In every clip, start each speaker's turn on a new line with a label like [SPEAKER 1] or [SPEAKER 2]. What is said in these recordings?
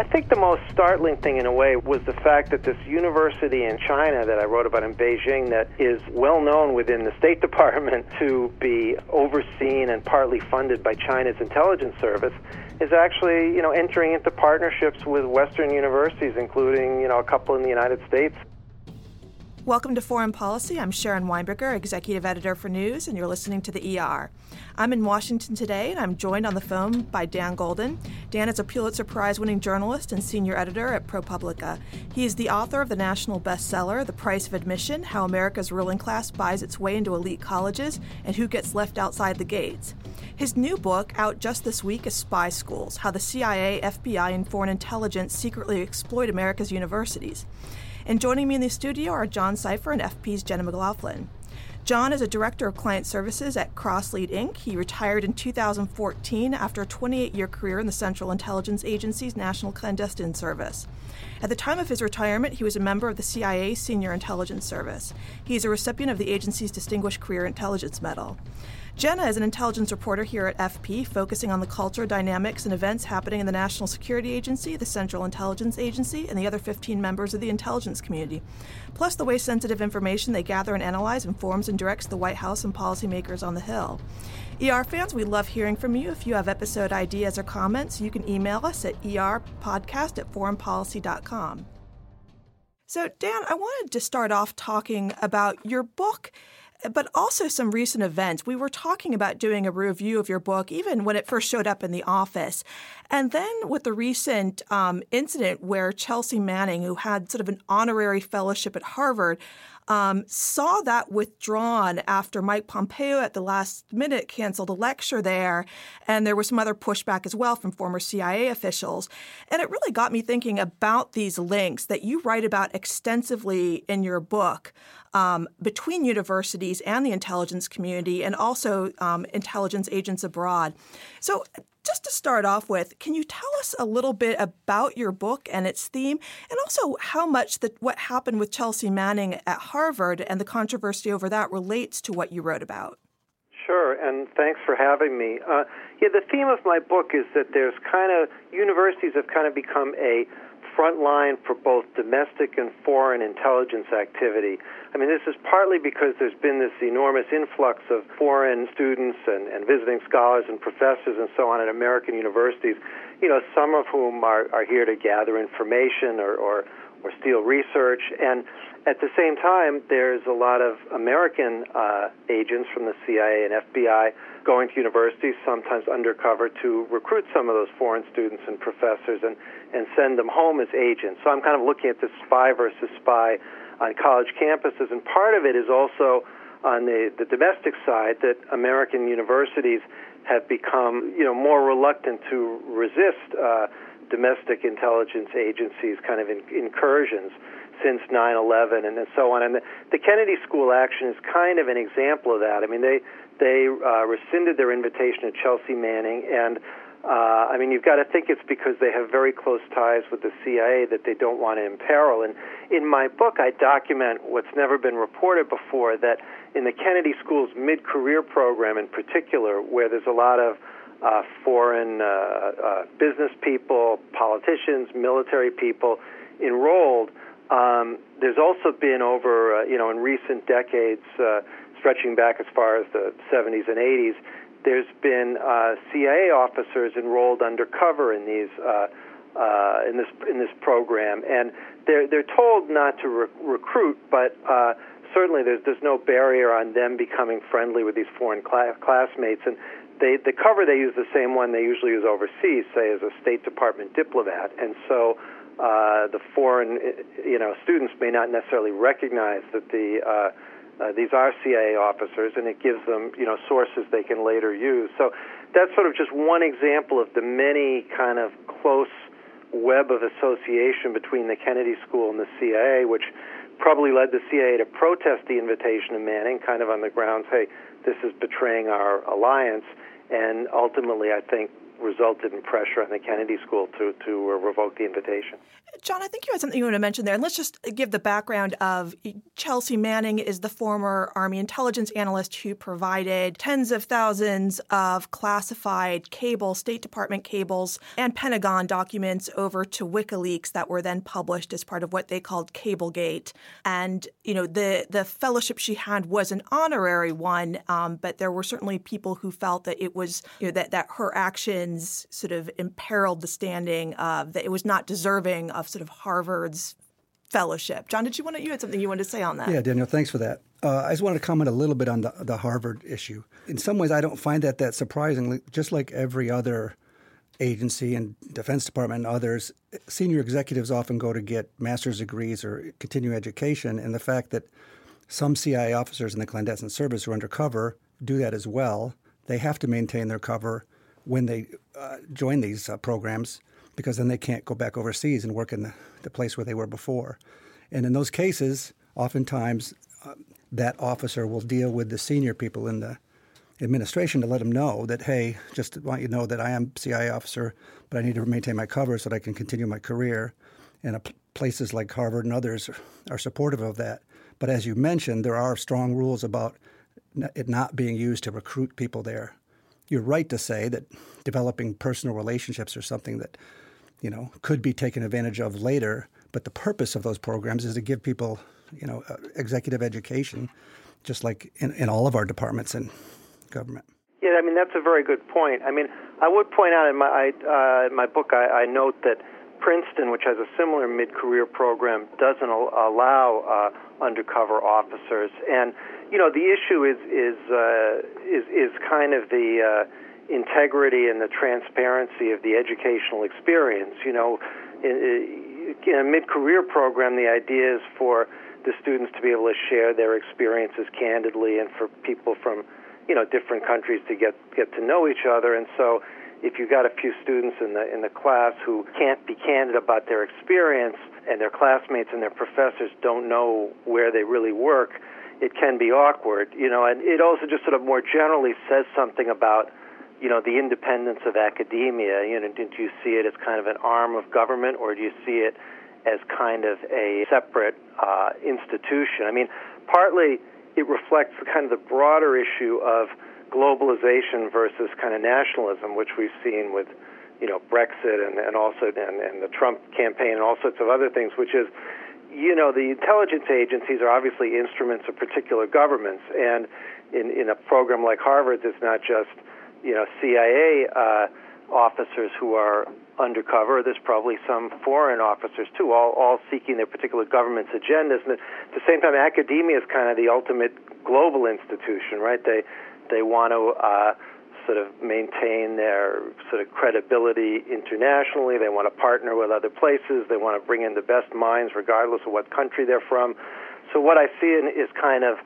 [SPEAKER 1] I think the most startling thing in a way was the fact that this university in China that I wrote about in Beijing that is well known within the State Department to be overseen and partly funded by China's intelligence service is actually, you know, entering into partnerships with Western universities, including, you know, a couple in the United States.
[SPEAKER 2] Welcome to Foreign Policy. I'm Sharon Weinberger, Executive Editor for News, and you're listening to the ER. I'm in Washington today, and I'm joined on the phone by Dan Golden. Dan is a Pulitzer Prize winning journalist and senior editor at ProPublica. He is the author of the national bestseller, The Price of Admission How America's Ruling Class Buys Its Way into Elite Colleges and Who Gets Left Outside the Gates. His new book, out just this week, is Spy Schools How the CIA, FBI, and Foreign Intelligence Secretly Exploit America's Universities. And joining me in the studio are John Sipher and FP's Jenna McLaughlin. John is a director of client services at Crosslead Inc. He retired in 2014 after a 28 year career in the Central Intelligence Agency's National Clandestine Service. At the time of his retirement, he was a member of the CIA Senior Intelligence Service. He is a recipient of the agency's Distinguished Career Intelligence Medal. Jenna is an intelligence reporter here at FP, focusing on the culture, dynamics, and events happening in the National Security Agency, the Central Intelligence Agency, and the other 15 members of the intelligence community, plus the way sensitive information they gather and analyze informs and directs the White House and policymakers on the Hill. ER fans, we love hearing from you. If you have episode ideas or comments, you can email us at erpodcast at foreignpolicy.com. So, Dan, I wanted to start off talking about your book but also some recent events. We were talking about doing a review of your book, even when it first showed up in the office. And then with the recent um, incident where Chelsea Manning, who had sort of an honorary fellowship at Harvard, um, saw that withdrawn after Mike Pompeo at the last minute canceled a lecture there. And there was some other pushback as well from former CIA officials. And it really got me thinking about these links that you write about extensively in your book um, between universities and the intelligence community and also um, intelligence agents abroad. So, just to start off with, can you tell us a little bit about your book and its theme, and also how much that what happened with Chelsea Manning at Harvard and the controversy over that relates to what you wrote about?
[SPEAKER 1] Sure, and thanks for having me. Uh, yeah, the theme of my book is that there's kind of universities have kind of become a front line for both domestic and foreign intelligence activity. I mean, this is partly because there's been this enormous influx of foreign students and, and visiting scholars and professors and so on at American universities, you know, some of whom are, are here to gather information or, or, or steal research. And at the same time, there's a lot of American uh, agents from the CIA and FBI going to universities, sometimes undercover, to recruit some of those foreign students and professors and, and send them home as agents. So I'm kind of looking at this spy versus spy on college campuses, and part of it is also on the, the domestic side that American universities have become, you know, more reluctant to resist uh, domestic intelligence agencies' kind of in, incursions since 9/11 and so on. And the, the Kennedy School action is kind of an example of that. I mean, they they uh, rescinded their invitation to Chelsea Manning and uh, I mean, you've got to think it's because they have very close ties with the CIA that they don't want to imperil. And in my book, I document what's never been reported before that in the Kennedy School's mid career program, in particular, where there's a lot of uh, foreign uh, uh, business people, politicians, military people enrolled, um, there's also been over, uh, you know, in recent decades, uh, stretching back as far as the 70s and 80s, there's been uh, CIA officers enrolled undercover in these uh, uh, in this in this program, and they're they're told not to re- recruit, but uh, certainly there's there's no barrier on them becoming friendly with these foreign cl- classmates, and they the cover they use the same one they usually use overseas, say as a State Department diplomat, and so. Uh, the foreign, you know, students may not necessarily recognize that the uh, uh, these are CIA officers, and it gives them, you know, sources they can later use. So that's sort of just one example of the many kind of close web of association between the Kennedy School and the CIA, which probably led the CIA to protest the invitation of Manning, kind of on the grounds, hey, this is betraying our alliance. And ultimately, I think resulted in pressure on the Kennedy School to to uh, revoke the invitation.
[SPEAKER 2] John, I think you had something you want to mention there, and let's just give the background of Chelsea Manning is the former Army intelligence analyst who provided tens of thousands of classified cable, State Department cables, and Pentagon documents over to WikiLeaks that were then published as part of what they called Cablegate. And you know, the the fellowship she had was an honorary one, um, but there were certainly people who felt that it was you know that that her sort of imperiled the standing of that it was not deserving of sort of Harvard's fellowship. John, did you want to, you had something you wanted to say on that?
[SPEAKER 3] Yeah, Daniel, thanks for that. Uh, I just wanted to comment a little bit on the, the Harvard issue. In some ways, I don't find that that surprising. Just like every other agency and Defense Department and others, senior executives often go to get master's degrees or continue education. And the fact that some CIA officers in the clandestine service who are undercover do that as well, they have to maintain their cover when they uh, join these uh, programs because then they can't go back overseas and work in the, the place where they were before. And in those cases, oftentimes uh, that officer will deal with the senior people in the administration to let them know that, hey, just want you to know that I am CIA officer, but I need to maintain my cover so that I can continue my career. And uh, places like Harvard and others are, are supportive of that. But as you mentioned, there are strong rules about it not being used to recruit people there. You're right to say that developing personal relationships are something that you know, could be taken advantage of later. But the purpose of those programs is to give people, you know, uh, executive education, just like in, in all of our departments in government.
[SPEAKER 1] Yeah, I mean that's a very good point. I mean, I would point out in my I, uh, in my book I, I note that Princeton, which has a similar mid-career program, doesn't al- allow uh, undercover officers, and you know the issue is is uh, is is kind of the uh, integrity and the transparency of the educational experience. You know, in, in a mid-career program, the idea is for the students to be able to share their experiences candidly, and for people from you know different countries to get get to know each other. And so, if you've got a few students in the in the class who can't be candid about their experience, and their classmates and their professors don't know where they really work, it can be awkward. You know, and it also just sort of more generally says something about you know, the independence of academia, you know, do you see it as kind of an arm of government or do you see it as kind of a separate uh, institution? I mean, partly it reflects kind of the broader issue of globalization versus kind of nationalism, which we've seen with, you know, Brexit and, and also and, and the Trump campaign and all sorts of other things, which is, you know, the intelligence agencies are obviously instruments of particular governments. And in, in a program like Harvard's, it's not just you know CIA uh, officers who are undercover. There's probably some foreign officers too, all all seeking their particular government's agendas. And at the same time, academia is kind of the ultimate global institution, right? They they want to uh, sort of maintain their sort of credibility internationally. They want to partner with other places. They want to bring in the best minds, regardless of what country they're from. So what I see in, is kind of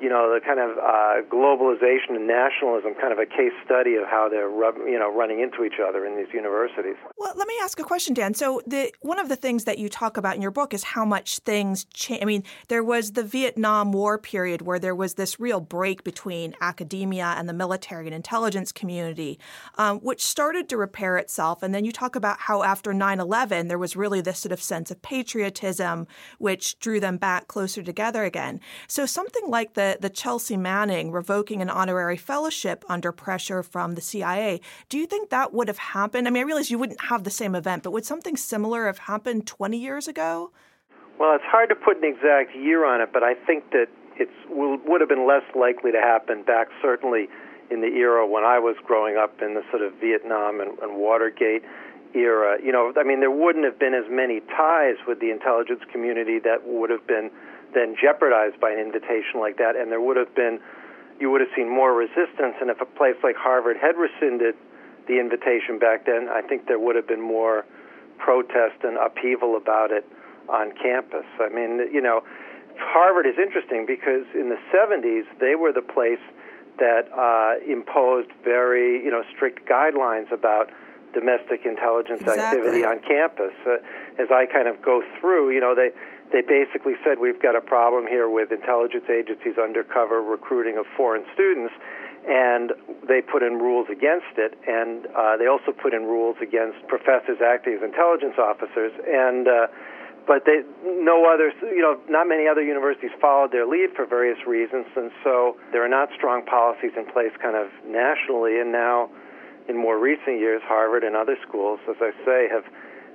[SPEAKER 1] you know, the kind of uh, globalization and nationalism, kind of a case study of how they're, you know, running into each other in these universities.
[SPEAKER 2] Well, let me ask a question, Dan. So, the one of the things that you talk about in your book is how much things change. I mean, there was the Vietnam War period where there was this real break between academia and the military and intelligence community, um, which started to repair itself. And then you talk about how after 9 11, there was really this sort of sense of patriotism, which drew them back closer together again. So, something like the the, Chelsea Manning revoking an honorary fellowship under pressure from the CIA. Do you think that would have happened? I mean, I realize you wouldn't have the same event, but would something similar have happened 20 years ago?
[SPEAKER 1] Well, it's hard to put an exact year on it, but I think that it would have been less likely to happen back certainly in the era when I was growing up in the sort of Vietnam and, and Watergate era. You know, I mean, there wouldn't have been as many ties with the intelligence community that would have been then jeopardized by an invitation like that, and there would have been, you would have seen more resistance. And if a place like Harvard had rescinded the invitation back then, I think there would have been more protest and upheaval about it on campus. I mean, you know, Harvard is interesting because in the 70s they were the place that uh, imposed very, you know, strict guidelines about domestic intelligence
[SPEAKER 2] exactly.
[SPEAKER 1] activity on campus. Uh, as I kind of go through, you know, they they basically said we've got a problem here with intelligence agencies undercover recruiting of foreign students, and they put in rules against it, and uh, they also put in rules against professors acting as intelligence officers, and uh, but they no other you know not many other universities followed their lead for various reasons, and so there are not strong policies in place kind of nationally, and now in more recent years, Harvard and other schools, as I say, have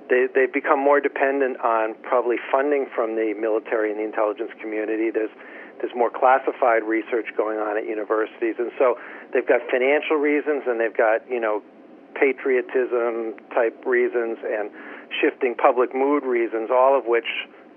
[SPEAKER 1] they, they've become more dependent on probably funding from the military and the intelligence community. There's there's more classified research going on at universities, and so they've got financial reasons and they've got you know patriotism type reasons and shifting public mood reasons, all of which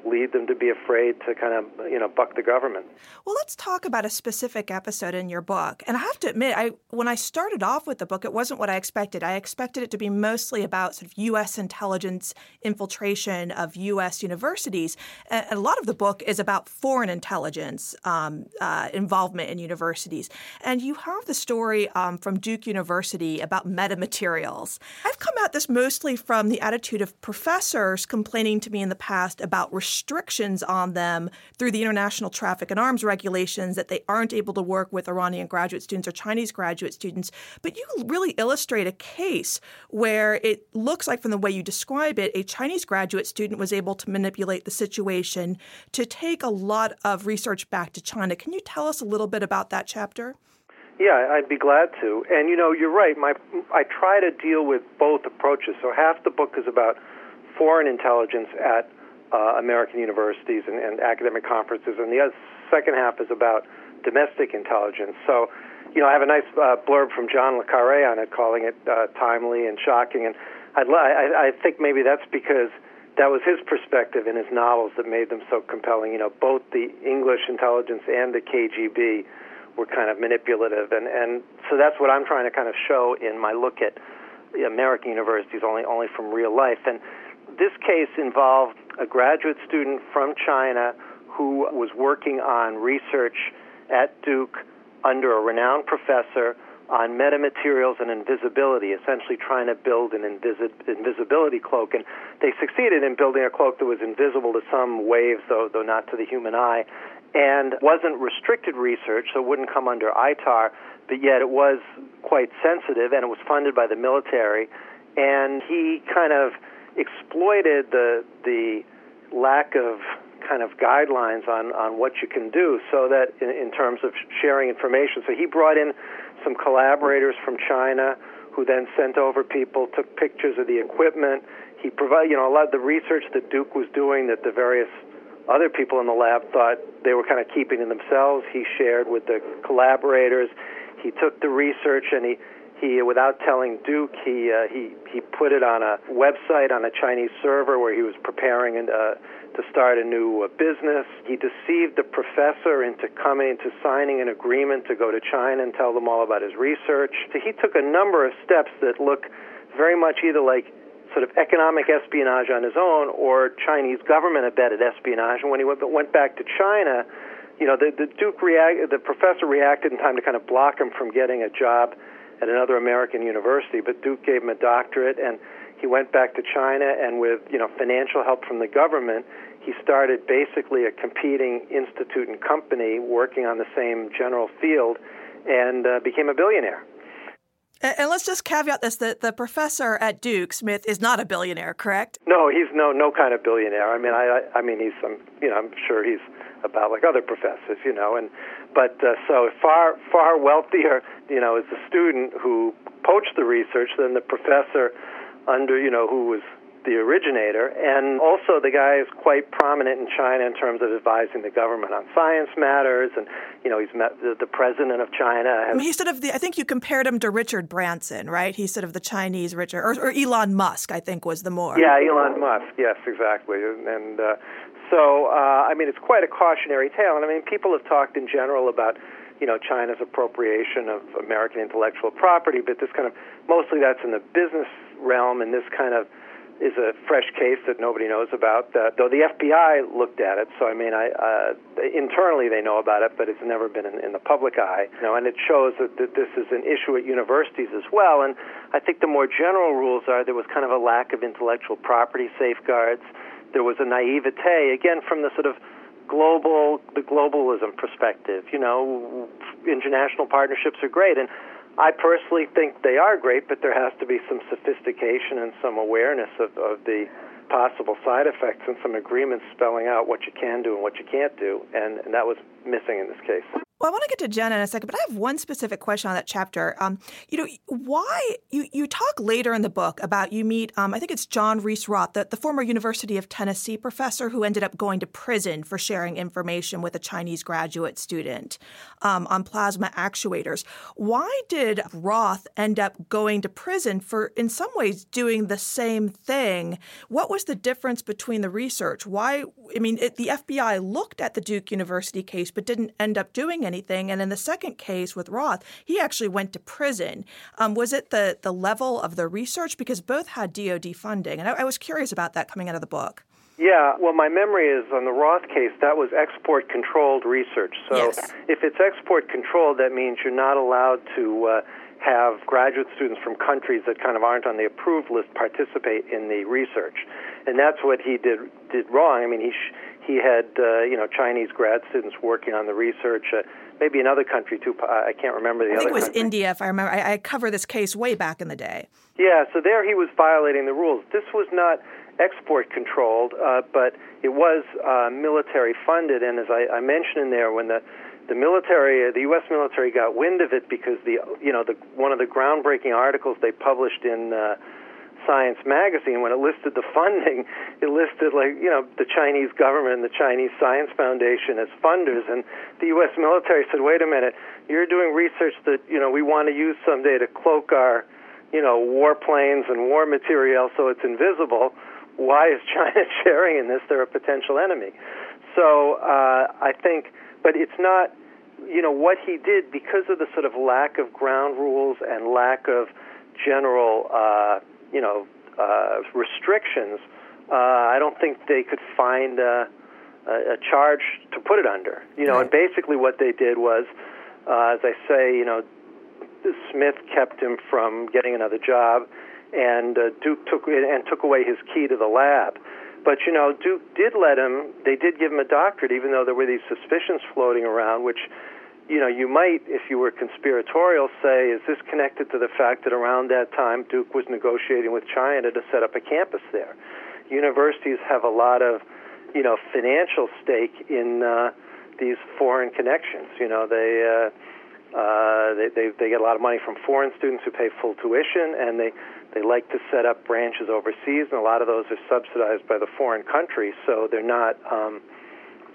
[SPEAKER 1] lead them to be afraid to kind of you know buck the government.
[SPEAKER 2] Well, let's talk about a specific episode in your book. And I have to admit, I when I started off with the book, it wasn't what I expected. I expected it to be mostly about sort of U.S. intelligence infiltration of U.S. universities. And a lot of the book is about foreign intelligence um, uh, involvement in universities. And you have the story um, from Duke University about metamaterials. I've come at this mostly from the attitude of professors complaining to me in the past about restrictions on them through the international traffic and arms regulations that they aren't able to work with Iranian graduate students or Chinese graduate students. But you really illustrate a case where it looks like, from the way you describe it, a Chinese graduate student was able to manipulate the situation to take a lot of research back to China. Can you tell us a little bit about that chapter?
[SPEAKER 1] Yeah, I'd be glad to. And you know, you're right. My I try to deal with both approaches. So half the book is about foreign intelligence at uh, American universities and, and academic conferences, and the other, second half is about domestic intelligence. So, you know, I have a nice uh, blurb from John le Carre on it, calling it uh, timely and shocking, and I'd, I, I think maybe that's because that was his perspective in his novels that made them so compelling. You know, both the English intelligence and the KGB were kind of manipulative, and and so that's what I'm trying to kind of show in my look at American universities, only only from real life. And this case involved a graduate student from China who was working on research at Duke under a renowned professor on metamaterials and invisibility, essentially trying to build an invisi- invisibility cloak. And they succeeded in building a cloak that was invisible to some waves, though, though not to the human eye, and wasn't restricted research, so it wouldn't come under ITAR, but yet it was quite sensitive, and it was funded by the military. And he kind of exploited the the lack of kind of guidelines on, on what you can do so that in, in terms of sharing information. So he brought in some collaborators from China who then sent over people, took pictures of the equipment. He provided, you know, a lot of the research that Duke was doing that the various other people in the lab thought they were kind of keeping to themselves. He shared with the collaborators. He took the research and he he, without telling Duke, he uh, he he put it on a website on a Chinese server where he was preparing and, uh, to start a new uh, business. He deceived the professor into coming to signing an agreement to go to China and tell them all about his research. So he took a number of steps that look very much either like sort of economic espionage on his own or Chinese government abetted espionage. And when he went, went back to China, you know, the, the Duke react, the professor reacted in time to kind of block him from getting a job at another American university, but Duke gave him a doctorate, and he went back to China, and with you know financial help from the government, he started basically a competing institute and company working on the same general field, and uh, became a billionaire.
[SPEAKER 2] And let's just caveat this: that the professor at Duke, Smith, is not a billionaire, correct?
[SPEAKER 1] No, he's no no kind of billionaire. I mean, I I mean, he's some you know, I'm sure he's about like other professors, you know, and but uh, so far far wealthier, you know, is the student who poached the research than the professor under, you know, who was the originator, and also the guy is quite prominent in China in terms of advising the government on science matters, and you know he's met the, the president of China.
[SPEAKER 2] He's sort of the. I think you compared him to Richard Branson, right? He's sort of the Chinese Richard, or, or Elon Musk. I think was the more.
[SPEAKER 1] Yeah, Elon Musk. Yes, exactly, and uh, so, uh, I mean, it's quite a cautionary tale. And I mean, people have talked in general about, you know, China's appropriation of American intellectual property, but this kind of mostly that's in the business realm, and this kind of is a fresh case that nobody knows about. Uh, though the FBI looked at it, so I mean, I uh, internally they know about it, but it's never been in, in the public eye. You know, and it shows that, that this is an issue at universities as well. And I think the more general rules are there was kind of a lack of intellectual property safeguards there was a naivete, again, from the sort of global the globalism perspective. You know, international partnerships are great, and I personally think they are great, but there has to be some sophistication and some awareness of, of the possible side effects and some agreements spelling out what you can do and what you can't do, and, and that was missing in this case.
[SPEAKER 2] Well, I want to get to Jenna in a second, but I have one specific question on that chapter. Um, you know, why you, you talk later in the book about you meet, um, I think it's John Reece Roth, the, the former University of Tennessee professor who ended up going to prison for sharing information with a Chinese graduate student um, on plasma actuators. Why did Roth end up going to prison for, in some ways, doing the same thing? What was the difference between the research? Why, I mean, it, the FBI looked at the Duke University case but didn't end up doing anything. And in the second case with Roth, he actually went to prison. Um, was it the, the level of the research? Because both had DoD funding. And I, I was curious about that coming out of the book.
[SPEAKER 1] Yeah, well, my memory is on the Roth case, that was export controlled research. So
[SPEAKER 2] yes.
[SPEAKER 1] if it's export controlled, that means you're not allowed to uh, have graduate students from countries that kind of aren't on the approved list participate in the research. And that's what he did did wrong. I mean, he sh- he had uh, you know Chinese grad students working on the research. Uh, maybe another country too. I can't remember the
[SPEAKER 2] I
[SPEAKER 1] other.
[SPEAKER 2] I think it was
[SPEAKER 1] country.
[SPEAKER 2] India, if I remember. I, I cover this case way back in the day.
[SPEAKER 1] Yeah, so there he was violating the rules. This was not export controlled, uh, but it was uh, military funded. And as I, I mentioned in there, when the the military, the U.S. military, got wind of it because the you know the one of the groundbreaking articles they published in. Uh, Science magazine, when it listed the funding, it listed like you know the Chinese government and the Chinese Science Foundation as funders, and the U.S. military said, "Wait a minute, you're doing research that you know we want to use someday to cloak our, you know, warplanes and war material so it's invisible. Why is China sharing in this? They're a potential enemy." So uh, I think, but it's not, you know, what he did because of the sort of lack of ground rules and lack of general. Uh, you know, uh, restrictions, uh, I don't think they could find uh, a, a charge to put it under. You know,
[SPEAKER 2] Right.
[SPEAKER 1] and basically what they did was, uh, as I say, you know, Smith kept him from getting another job, and uh, Duke took and took away his key to the lab. But you know, Duke did let him. They did give him a doctorate, even though there were these suspicions floating around, which you know, you might, if you were conspiratorial, say, is this connected to the fact that around that time Duke was negotiating with China to set up a campus there? Universities have a lot of, you know, financial stake in uh, these foreign connections. You know, they, uh, uh, they they they get a lot of money from foreign students who pay full tuition, and they they like to set up branches overseas, and a lot of those are subsidized by the foreign country, so they're not. Um,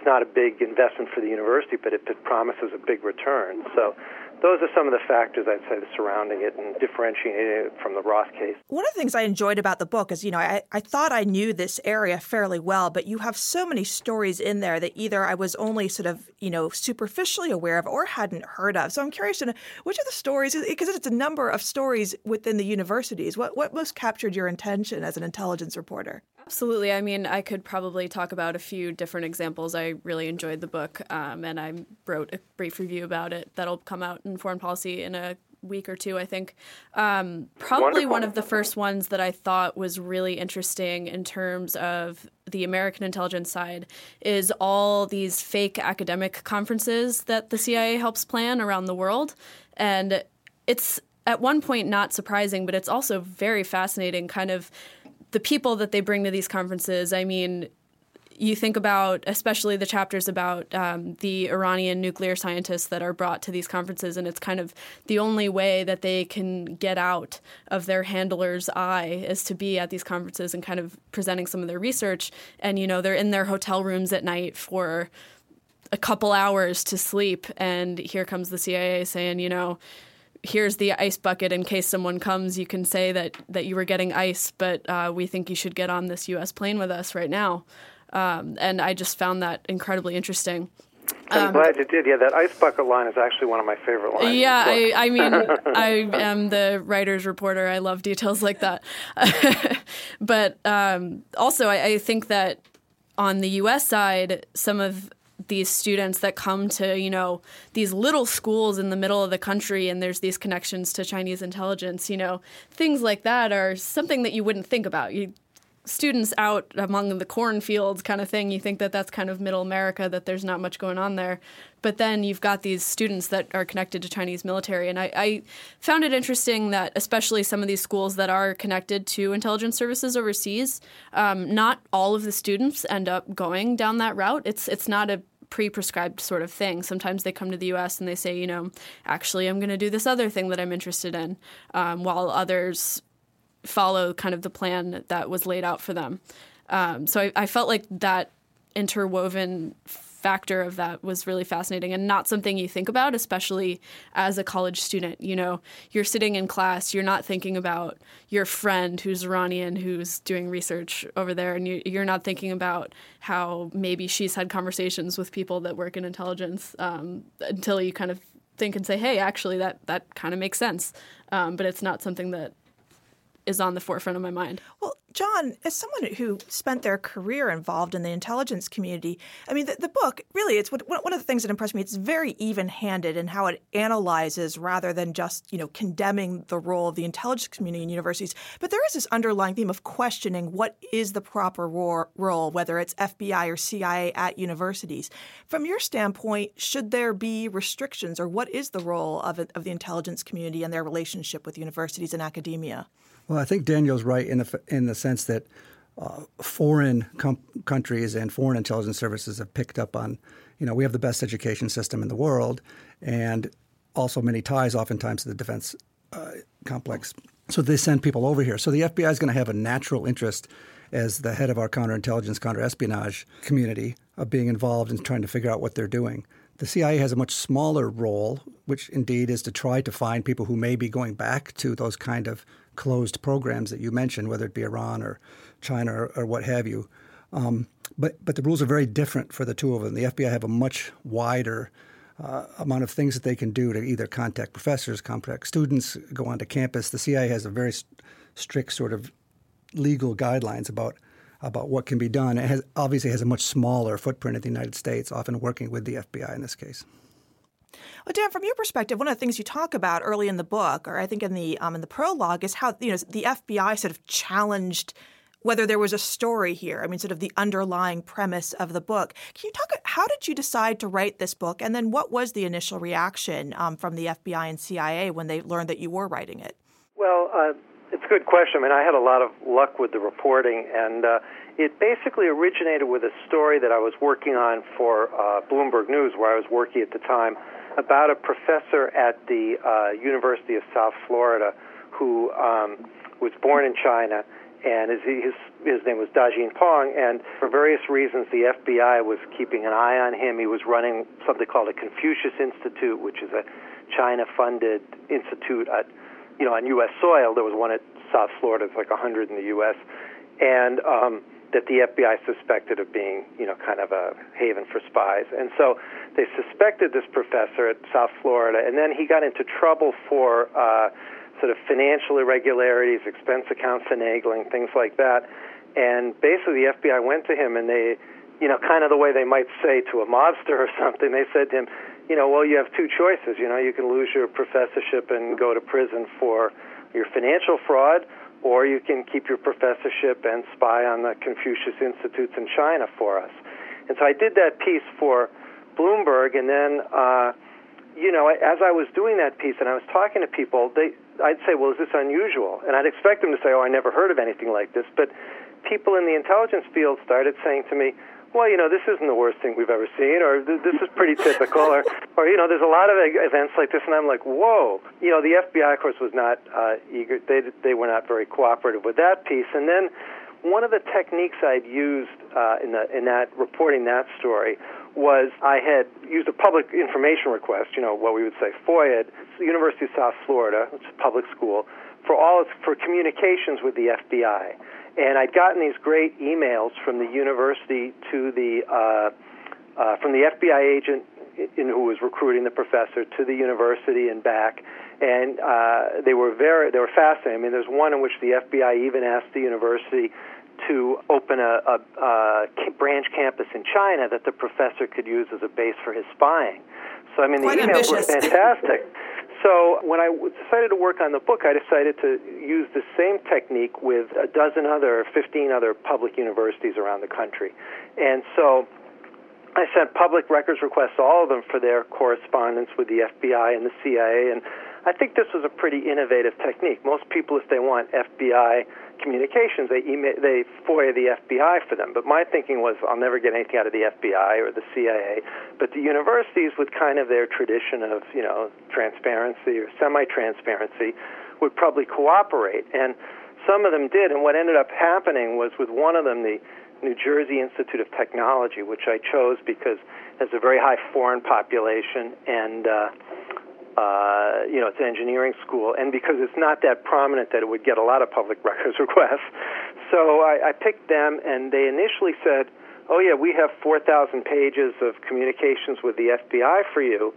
[SPEAKER 1] it's not a big investment for the university, but it, promises a big return. So those are some of the factors I'd say surrounding it and differentiating it from the Roth case.
[SPEAKER 2] One of the things I enjoyed about the book is, you know, I, I thought I knew this area fairly well, but you have so many stories in there that either I was only sort of, you know, superficially aware of or hadn't heard of. So I'm curious to know which of the stories, because it's a number of stories within the universities, what, what most captured your attention as an intelligence reporter?
[SPEAKER 4] Absolutely. I mean, I could probably talk about a few different examples. I really enjoyed the book, um, and I wrote a brief review about it that'll come out in Foreign Policy in a week or two, I think. Um, probably
[SPEAKER 1] Wonderful.
[SPEAKER 4] one of the first ones that I thought was really interesting in terms of the American intelligence side is all these fake academic conferences that the CIA helps plan around the world. And it's at one point not surprising, but it's also very fascinating, kind of the people that they bring to these conferences. I mean, you think about, especially the chapters about um, the Iranian nuclear scientists that are brought to these conferences, and it's kind of the only way that they can get out of their handler's eye is to be at these conferences and kind of presenting some of their research. And, you know, they're in their hotel rooms at night for a couple hours to sleep, and here comes the CIA saying, you know, here's the ice bucket in case someone comes you can say that that you were getting ice but uh, we think you should get on this us plane with us right now um, and i just found that incredibly interesting
[SPEAKER 1] I'm glad you did. Yeah, that ice bucket line is actually one of my favorite lines.
[SPEAKER 4] yeah I. I mean i am the writer's reporter i love details like that but um, also I, I think that on the us side some of these students that come to you know these little schools in the middle of the country and there's these connections to chinese intelligence you know things like that are something that you wouldn't think about you students out among the cornfields kind of thing. You think that that's kind of middle America, that there's not much going on there. But then you've got these students that are connected to Chinese military. And I, I found it interesting that, especially some of these schools that are connected to intelligence services overseas, um, not all of the students end up going down that route. It's, it's not a pre-prescribed sort of thing. Sometimes they come to the U.S. and they say, you know, actually, I'm going to do this other thing that I'm interested in, um, while others follow kind of the plan that was laid out for them. Um, so I, I, felt like that interwoven factor of that was really fascinating and not something you think about, especially as a college student. You know, you're sitting in class, you're not thinking about your friend who's Iranian who's doing research over there, and you, are not thinking about how maybe she's had conversations with people that work in intelligence um, until you kind of think and say, hey, actually, that, that kind of makes sense. Um, but it's not something that is on the forefront of my mind.
[SPEAKER 2] Well, John, as someone who spent their career involved in the intelligence community, I mean, the, the book really, it's what, one of the things that impressed me. It's very even-handed in how it analyzes rather than just you know condemning the role of the intelligence community in universities. But there is this underlying theme of questioning what is the proper role, whether it's FBI or CIA at universities. From your standpoint, should there be restrictions, or what is the role of, of the intelligence community and their relationship with universities and academia?
[SPEAKER 3] Well, I think Daniel's right in the in the sense that uh, foreign com- countries and foreign intelligence services have picked up on, you know, we have the best education system in the world, and also many ties, oftentimes, to the defense uh, complex. So they send people over here. So the FBI is going to have a natural interest as the head of our counterintelligence, counterespionage community of being involved in trying to figure out what they're doing. The CIA has a much smaller role, which indeed is to try to find people who may be going back to those kind of closed programs that you mentioned, whether it be Iran or China or, or what have you. Um, but but the rules are very different for the two of them. The FBI have a much wider uh, amount of things that they can do to either contact professors, contact students, go onto campus. The CIA has a very st- strict sort of legal guidelines about about what can be done. It has, obviously has a much smaller footprint in the United States, often working with the FBI in this case.
[SPEAKER 2] Well, Dan, from your perspective, one of the things you talk about early in the book, or I think in the um, in the prologue, is how you know the FBI sort of challenged whether there was a story here. I mean, sort of the underlying premise of the book. Can you talk? How did you decide to write this book, and then what was the initial reaction um, from the FBI and CIA when they learned that you were writing it?
[SPEAKER 1] Well, uh, it's a good question. I mean, I had a lot of luck with the reporting, and uh, it basically originated with a story that I was working on for uh, Bloomberg News, where I was working at the time about a professor at the uh, University of South Florida who um, was born in China, and his, his his name was Dajin Peng. And for various reasons, the FBI was keeping an eye on him. He was running something called a Confucius Institute, which is a China-funded institute at you know on U.S. soil. There was one at South Florida. It's like a hundred in the U.S. And um, that the FBI suspected of being, you know, kind of a haven for spies. And so they suspected this professor at South Florida, and then he got into trouble for uh, sort of financial irregularities, expense account finagling, things like that. And basically, the FBI went to him and they, you know, kind of the way they might say to a mobster or something, they said to him, you know, well, you have two choices. You know, you can lose your professorship and go to prison for your financial fraud or you can keep your professorship and spy on the Confucius Institutes in China for us. And so I did that piece for Bloomberg, and then, uh, you know, as I was doing that piece and I was talking to people, they, I'd say, well, is this unusual? And I'd expect them to say, oh, I never heard of anything like this. But people in the intelligence field started saying to me, well, you know, this isn't the worst thing we've ever seen, or this is pretty typical, or, or you know, there's a lot of events like this, and I'm like, whoa. You know, the FBI, of course, was not uh, eager; they they were not very cooperative with that piece. And then one of the techniques I'd used uh, in the in that reporting that story was I had used a public information request, you know, what we would say FOIA, University of South Florida, which is a public school, for all its, for communications with the FBI. And I'd gotten these great emails from the university to the uh, uh, from the FBI agent in, who was recruiting the professor to the university and back, and uh, they were very they were fascinating. I mean, there's one in which the FBI even asked the university to open a, a, a branch campus in China that the professor could use as a base for his spying. So I mean,
[SPEAKER 2] Quite
[SPEAKER 1] the emails
[SPEAKER 2] ambitious.
[SPEAKER 1] were fantastic. So when I decided to work on the book, I decided to use the same technique with a dozen other, 15 other public universities around the country. And so I sent public records requests to all of them for their correspondence with the FBI and the CIA. And I think this was a pretty innovative technique. Most people, if they want FBI communications, they email, they FOIA the FBI for them. But my thinking was, I'll never get anything out of the FBI or the CIA. But the universities, with kind of their tradition of you know transparency or semi-transparency, would probably cooperate. And some of them did. And what ended up happening was, with one of them, the New Jersey Institute of Technology, which I chose because it has a very high foreign population and uh, uh, you know, it's an engineering school, and because it's not that prominent that it would get a lot of public records requests. So I, I picked them, and they initially said, "Oh yeah, we have 4,000 pages of communications with the FBI for you,"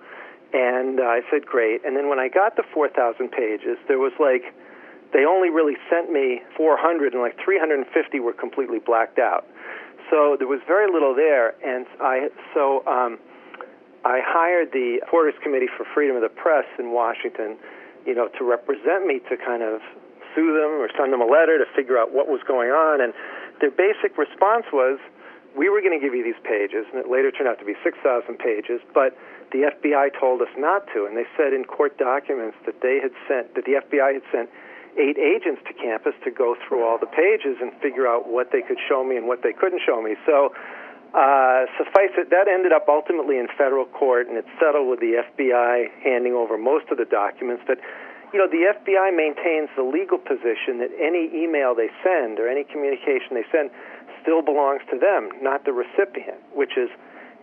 [SPEAKER 1] and uh, I said, "Great." And then when I got the 4,000 pages, there was like they only really sent me 400, and like 350 were completely blacked out. So there was very little there, and I so. Um, I hired the Reporters Committee for Freedom of the Press in Washington, you know, to represent me to kind of sue them or send them a letter to figure out what was going on. And their basic response was, we were going to give you these pages, and it later turned out to be 6,000 pages, but the FBI told us not to. And they said in court documents that they had sent, that the FBI had sent eight agents to campus to go through all the pages and figure out what they could show me and what they couldn't show me. So uh, suffice it, that ended up ultimately in federal court, and it settled with the FBI handing over most of the documents. But, you know, the FBI maintains the legal position that any email they send or any communication they send still belongs to them, not the recipient, which is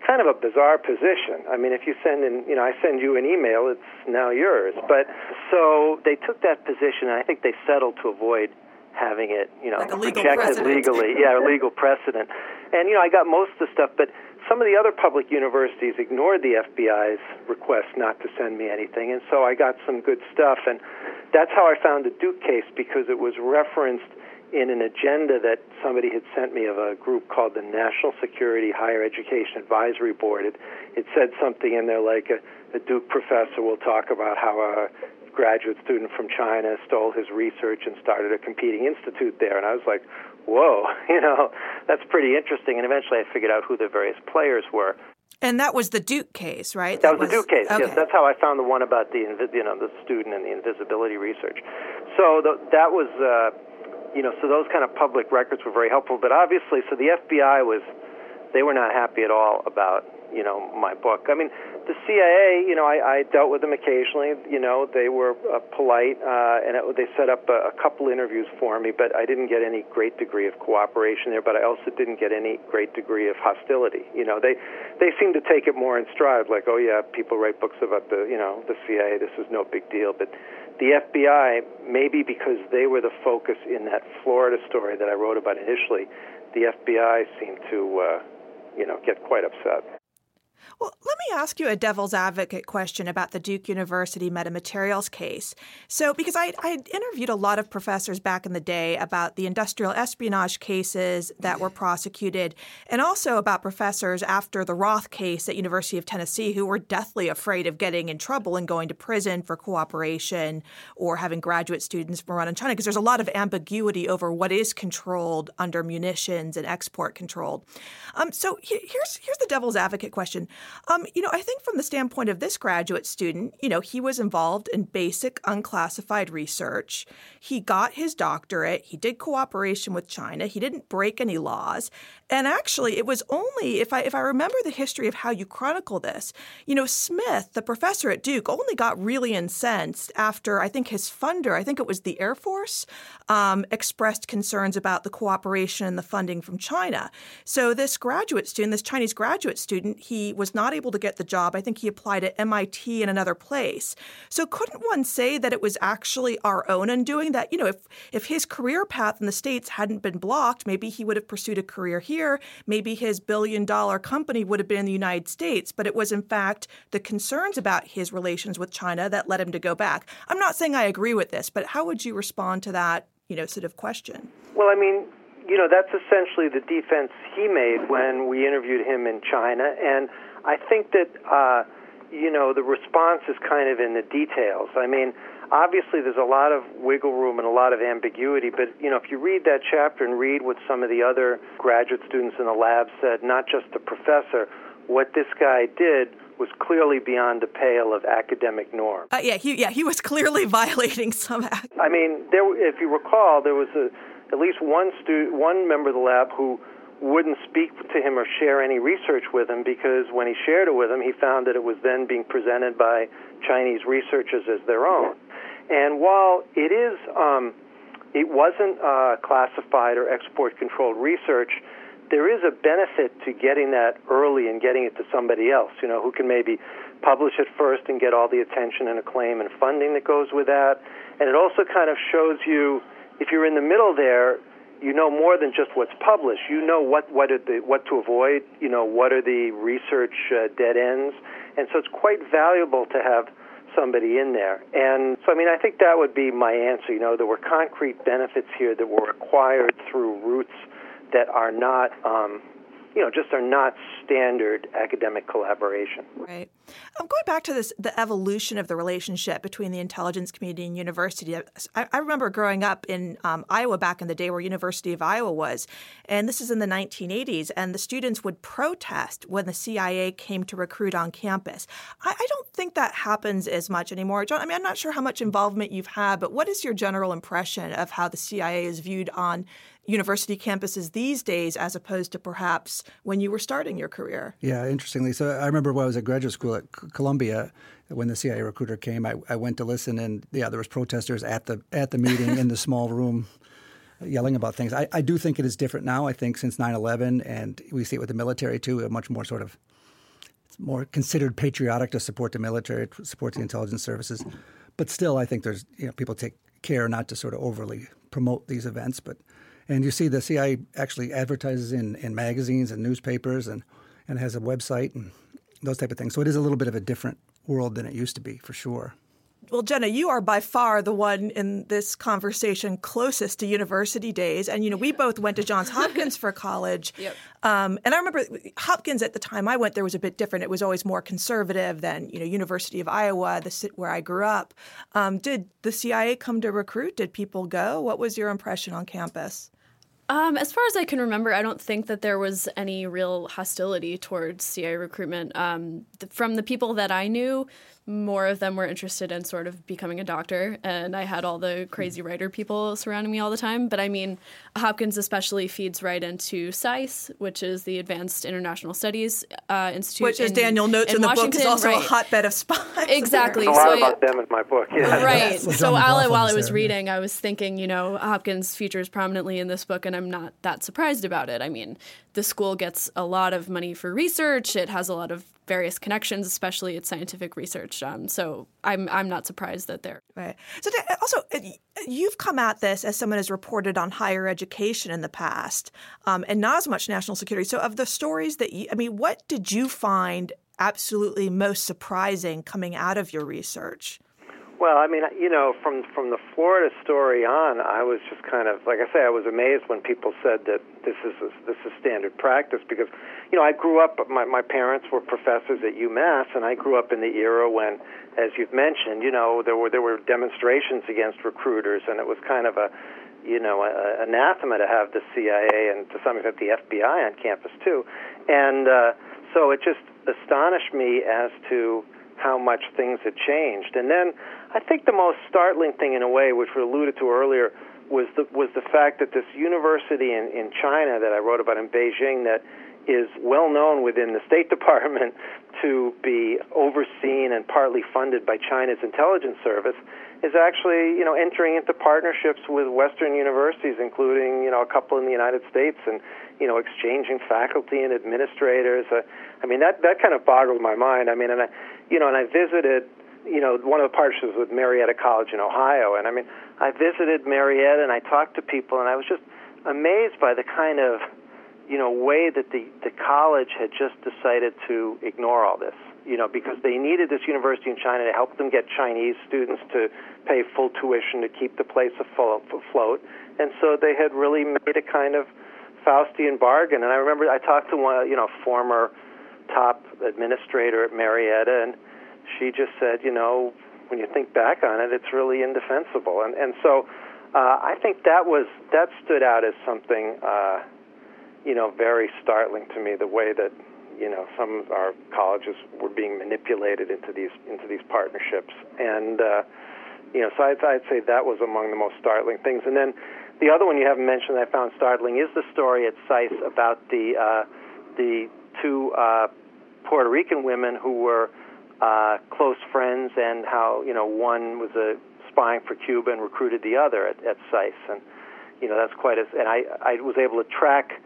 [SPEAKER 1] kind of a bizarre position. I mean, if you send in, you know, I send you an email, it's now yours. But so they took that position, and I think they settled to avoid having it, you know,
[SPEAKER 2] like
[SPEAKER 1] rejected legally. Yeah, a legal precedent. And you know, I got most of the stuff, but some of the other public universities ignored the FBI's request not to send me anything, and so I got some good stuff. And that's how I found the Duke case because it was referenced in an agenda that somebody had sent me of a group called the National Security Higher Education Advisory Board. It, it said something in there like uh, a, a Duke professor will talk about how a graduate student from China stole his research and started a competing institute there. And I was like, whoa, you know, that's pretty interesting. And eventually I figured out who the various players were.
[SPEAKER 2] And that was the Duke case, right?
[SPEAKER 1] That, that was, the Duke case. Okay. Yes, that's how I found the one about the you know the student and the invisibility research. So the, that was uh, you know so those kind of public records were very helpful. But obviously, so the FBI was they were not happy at all about you know my book. I mean, the CIA, you know, I, I dealt with them occasionally. You know, they were uh, polite, uh, and it, they set up a, a couple interviews for me, but I didn't get any great degree of cooperation there. But I also didn't get any great degree of hostility. You know, they they seem to take it more in stride, like, oh yeah, people write books about the you know the CIA. This is no big deal, but the FBI, maybe because they were the focus in that Florida story that I wrote about initially, the FBI seemed to, uh, you know, get quite upset.
[SPEAKER 2] Well, let me ask you a devil's advocate question about the Duke University metamaterials case. So, because I, I interviewed a lot of professors back in the day about the industrial espionage cases that were prosecuted, and also about professors after the Roth case at University of Tennessee who were deathly afraid of getting in trouble and going to prison for cooperation or having graduate students from Iran and China, because there's a lot of ambiguity over what is controlled under munitions and export controlled. Um, so here's here's the devil's advocate question. Um, you know, I think from the standpoint of this graduate student, you know, he was involved in basic unclassified research. He got his doctorate. He did cooperation with China. He didn't break any laws. And actually, it was only if I if I remember the history of how you chronicle this, you know, Smith, the professor at Duke, only got really incensed after I think his funder, I think it was the Air Force, um, expressed concerns about the cooperation and the funding from China. So this graduate student, this Chinese graduate student, he was not able to get the job. I think he applied at MIT and another place. So couldn't one say that it was actually our own undoing? That you know, if if his career path in the states hadn't been blocked, maybe he would have pursued a career here, maybe his billion dollar company would have been in the United States, but it was in fact the concerns about his relations with China that led him to go back. I'm not saying I agree with this, but how would you respond to that, you know, sort of question?
[SPEAKER 1] Well, I mean, you know, that's essentially the defense he made when we interviewed him in China, and I think that uh, you know, the response is kind of in the details. I mean, obviously there's a lot of wiggle room and a lot of ambiguity, but you know, if you read that chapter and read what some of the other graduate students in the lab said, not just the professor, what this guy did was clearly beyond the pale of academic norm.
[SPEAKER 2] Uh, yeah, he yeah he was clearly violating some. Act-
[SPEAKER 1] I mean, there if you recall, there was a, at least one stu- one member of the lab who wouldn't speak to him or share any research with him because when he shared it with him, he found that it was then being presented by Chinese researchers as their own. And while it is, um, it wasn't uh, classified or export controlled research, there is a benefit to getting that early and getting it to somebody else, you know, who can maybe publish it first and get all the attention and acclaim and funding that goes with that. And it also kind of shows you, if you're in the middle there, you know more than just what's published. You know what what are the what to avoid. You know what are the research uh, dead ends, and so it's quite valuable to have somebody in there. And so, I mean, I think that would be my answer. You know, there were concrete benefits here that were acquired through routes that are not um, you know, just are not standard academic collaboration.
[SPEAKER 2] Right. I'm going back to this the evolution of the relationship between the intelligence community and university. I, I remember growing up in um, Iowa back in the day where University of Iowa was, and this is in the 1980s, and the students would protest when the CIA came to recruit on campus. I, I don't think that happens as much anymore. John, I mean, I'm not sure how much involvement you've had, but what is your general impression of how the CIA is viewed on university campuses these days as opposed to perhaps when you were starting your career.
[SPEAKER 3] Yeah, interestingly. So I remember when I was at graduate school at Columbia, when the CIA recruiter came, I, I went to listen, and yeah, there was protesters at the at the meeting in the small room yelling about things. I, I do think it is different now. I think since 9-11, and we see it with the military too, a much more sort of it's more considered patriotic to support the military, to support the intelligence services. But still, I think there's you know people take care not to sort of overly promote these events. But and you see the CIA actually advertises in, in magazines and newspapers and, and has a website and those type of things. So it is a little bit of a different world than it used to be, for sure.
[SPEAKER 2] Well, Jenna, you are by far the one in this conversation closest to university days. And, you know, we both went to Johns Hopkins for college.
[SPEAKER 4] Yep.
[SPEAKER 2] Um, and I remember Hopkins at the time I went there was a bit different. It was always more conservative than, you know, University of Iowa, the where I grew up. Um, did the CIA come to recruit? Did people go? What was your impression on campus?
[SPEAKER 4] Um, as far as I can remember, I don't think that there was any real hostility towards CIA recruitment. Um, th- from the people that I knew, more of them were interested in sort of becoming a doctor, and I had all the crazy hmm. writer people surrounding me all the time. But I mean, Hopkins especially feeds right into SAIS, which is the Advanced International Studies uh, Institute,
[SPEAKER 2] which, as Daniel notes in,
[SPEAKER 4] in
[SPEAKER 2] the
[SPEAKER 4] Washington,
[SPEAKER 2] book, is also
[SPEAKER 4] right.
[SPEAKER 2] a hotbed of spies.
[SPEAKER 4] Exactly.
[SPEAKER 1] There's a lot so about them in my book. Yeah.
[SPEAKER 4] Right. so while, while I was there, reading, yeah. I was thinking, you know, Hopkins features prominently in this book, and I'm not that surprised about it. I mean, the school gets a lot of money for research. It has a lot of various connections, especially its scientific research. Um, so I'm I'm not surprised that they're
[SPEAKER 2] right. So also, uh, you've come at this as someone has reported on higher education in the past, um, and not as much national security. So of the stories that you, I mean, what did you find absolutely most surprising coming out of your research?
[SPEAKER 1] Well, I mean, you know, from from the Florida story on, I was just kind of like I say, I was amazed when people said that this is this is standard practice because, you know, I grew up. My my parents were professors at UMass, and I grew up in the era when, as you've mentioned, you know, there were there were demonstrations against recruiters, and it was kind of a, you know, a, anathema to have the CIA and to some extent the FBI on campus too, and uh, so it just astonished me as to how much things had changed. And then I think the most startling thing, in a way, which we alluded to earlier, was the was the fact that this university in, in China that I wrote about in Beijing that is well known within the State Department to be overseen and partly funded by China's intelligence service is actually you know entering into partnerships with Western universities, including you know a couple in the United States, and you know exchanging faculty and administrators. Uh, I mean that that kind of boggled my mind. I mean, and I you know, and I visited you know, one of the partnerships with Marietta College in Ohio. And I mean, I visited Marietta and I talked to people, and I was just amazed by the kind of, you know, way that the, the college had just decided to ignore all this, you know, because they needed this university in China to help them get Chinese students to pay full tuition to keep the place afloat. And so they had really made a kind of Faustian bargain. And I remember I talked to one, you know, former top administrator at Marietta, and she just said, you know, when you think back on it, it's really indefensible. And and so uh, I think that was that stood out as something, uh, you know, very startling to me. The way that you know some of our colleges were being manipulated into these into these partnerships, and uh, you know, so I'd, I'd say that was among the most startling things. And then the other one you haven't mentioned that I found startling is the story at SAIS about the uh, the two uh, Puerto Rican women who were uh, close friends, and how you know one was a spying for Cuba and recruited the other at, at SAIS, and you know that's quite a. And I I was able to track.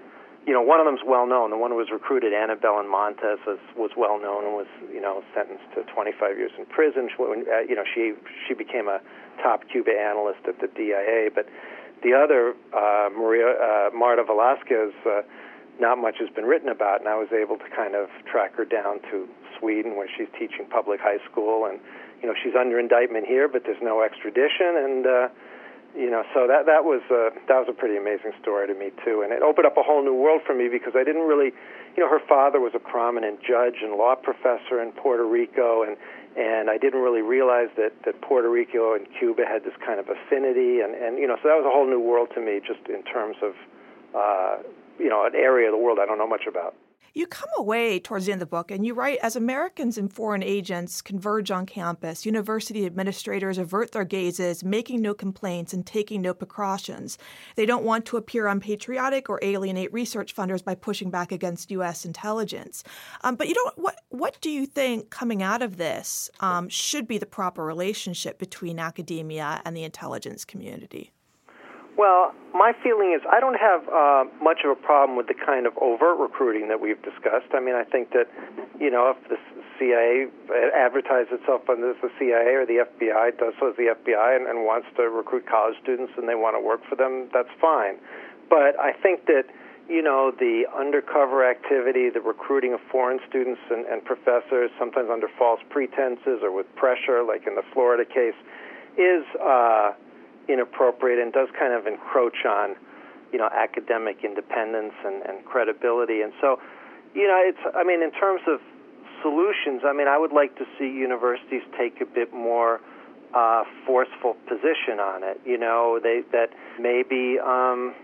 [SPEAKER 1] You know, one of them's well known. The one who was recruited, Ana Belén Montes, was, was well known and was, you know, sentenced to 25 years in prison. She, uh, you know, she she became a top Cuba analyst at the DIA. But the other, uh, Maria uh, Marta Velasquez, uh, not much has been written about, and I was able to kind of track her down to Sweden, where she's teaching public high school, and you know she's under indictment here, but there's no extradition, and uh, you know so that that was uh, that was a pretty amazing story to me too, and it opened up a whole new world for me because I didn't really, you know, her father was a prominent judge and law professor in Puerto Rico, and and I didn't really realize that that Puerto Rico and Cuba had this kind of affinity, and and you know so that was a whole new world to me just in terms of. Uh, you know, an area of the world I don't know much about.
[SPEAKER 2] You come away towards the end of the book and you write as Americans and foreign agents converge on campus, university administrators avert their gazes, making no complaints and taking no precautions. They don't want to appear unpatriotic or alienate research funders by pushing back against U.S. intelligence. Um, but you know what? What do you think coming out of this um, should be the proper relationship between academia and the intelligence community?
[SPEAKER 1] Well, my feeling is I don't have uh, much of a problem with the kind of overt recruiting that we've discussed. I mean, I think that, you know, if the CIA advertises itself as the CIA or the FBI does so as the FBI and, and wants to recruit college students and they want to work for them, that's fine. But I think that, you know, the undercover activity, the recruiting of foreign students and, and professors, sometimes under false pretenses or with pressure, like in the Florida case, is. Uh, inappropriate and does kind of encroach on, you know, academic independence and, and credibility. And so, you know, it's, I mean, in terms of solutions, I mean, I would like to see universities take a bit more uh, forceful position on it. You know, they that maybe um,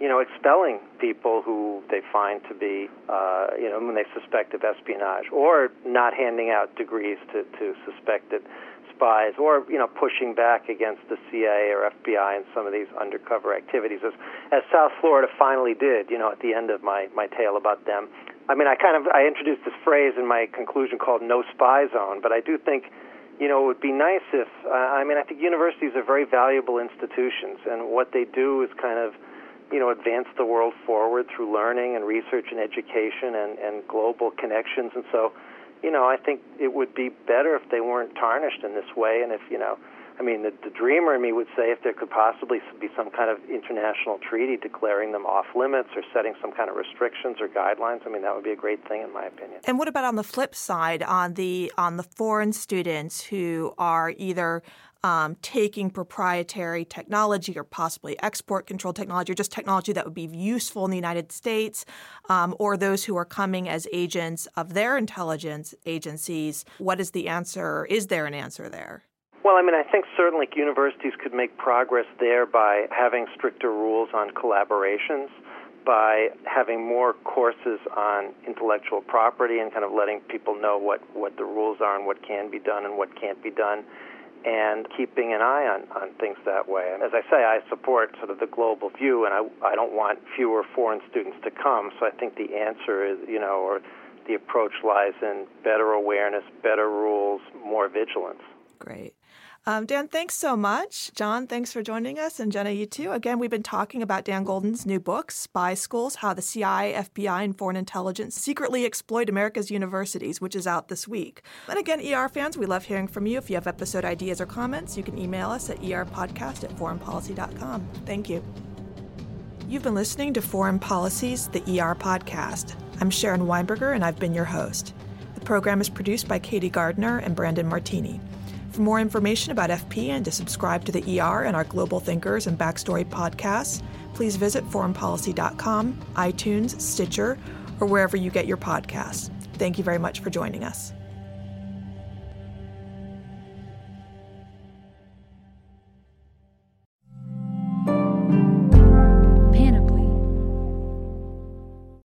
[SPEAKER 1] you know expelling people who they find to be uh, you know when they suspect of espionage, or not handing out degrees to to suspected spies or you know pushing back against the CIA or FBI in some of these undercover activities. As as South Florida finally did you know at the end of my my tale about them. I mean I kind of I introduced this phrase in my conclusion called no spy zone but I do think you know it would be nice if uh, I mean I think universities are very valuable institutions and what they do is kind of you know advance the world forward through learning and research and education and and global connections and so you know, I think it would be better if they weren't tarnished in this way. And if, you know, I mean, the, the dreamer in me would say if there could possibly be some kind of international treaty declaring them off limits or setting some kind of restrictions or guidelines. I mean, that would be a great thing, in my opinion.
[SPEAKER 2] And what about on the flip side, on the on the foreign students who are either um, taking proprietary technology or possibly export control technology or just technology that would be useful in the United States, um, or those who are coming as agents of their intelligence agencies. What is the answer? Is there an answer there?
[SPEAKER 1] Well, I mean, I think certainly universities could make progress there by having stricter rules on collaborations, by having more courses on intellectual property and kind of letting people know what, what the rules are and what can be done and what can't be done and keeping an eye on, on things that way. And as I say, I support sort of the global view, and I, I don't want fewer foreign students to come. So I think the answer is, you know, or the approach lies in better awareness, better rules, more vigilance.
[SPEAKER 2] Great. Um, Dan, thanks so much. John, thanks for joining us. And Jenna, you too. Again, we've been talking about Dan Golden's new book, Spy Schools How the CIA, FBI, and Foreign Intelligence Secretly Exploit America's Universities, which is out this week. And again, ER fans, we love hearing from you. If you have episode ideas or comments, you can email us at erpodcast at foreignpolicy.com. Thank you. You've been listening to Foreign Policy's, the ER podcast. I'm Sharon Weinberger, and I've been your host. The program is produced by Katie Gardner and Brandon Martini. For more information about FP and to subscribe to the ER and our Global Thinkers and Backstory podcasts, please visit foreignpolicy.com, iTunes, Stitcher, or wherever you get your podcasts. Thank you very much for joining us.